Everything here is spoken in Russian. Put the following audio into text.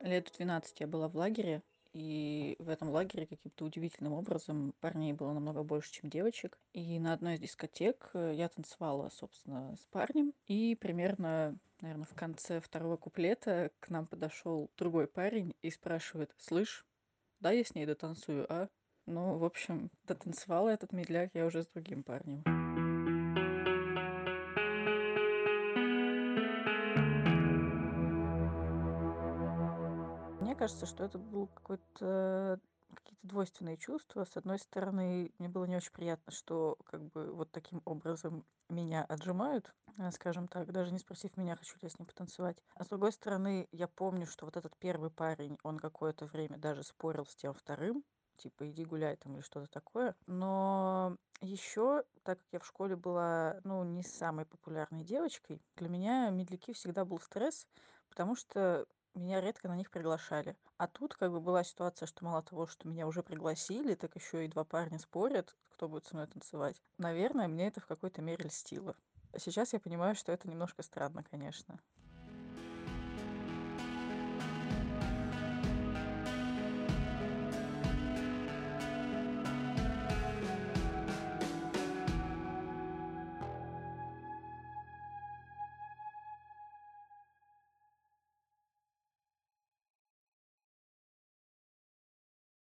Лет 12 я была в лагере, и в этом лагере каким-то удивительным образом парней было намного больше, чем девочек. И на одной из дискотек э, я танцевала, собственно, с парнем. И примерно, наверное, в конце второго куплета к нам подошел другой парень и спрашивает, «Слышь, да я с ней дотанцую, а?» Ну, в общем, дотанцевала этот медляк я уже с другим парнем. Мне кажется, что это был какой-то какие-то двойственные чувства. С одной стороны, мне было не очень приятно, что как бы вот таким образом меня отжимают, э, скажем так, даже не спросив меня, хочу ли я с ним потанцевать. А с другой стороны, я помню, что вот этот первый парень, он какое-то время даже спорил с тем вторым, типа иди гуляй там или что-то такое. Но еще, так как я в школе была, ну, не самой популярной девочкой, для меня медляки всегда был стресс, потому что меня редко на них приглашали. А тут как бы была ситуация, что мало того, что меня уже пригласили, так еще и два парня спорят, кто будет со мной танцевать. Наверное, мне это в какой-то мере льстило. Сейчас я понимаю, что это немножко странно, конечно.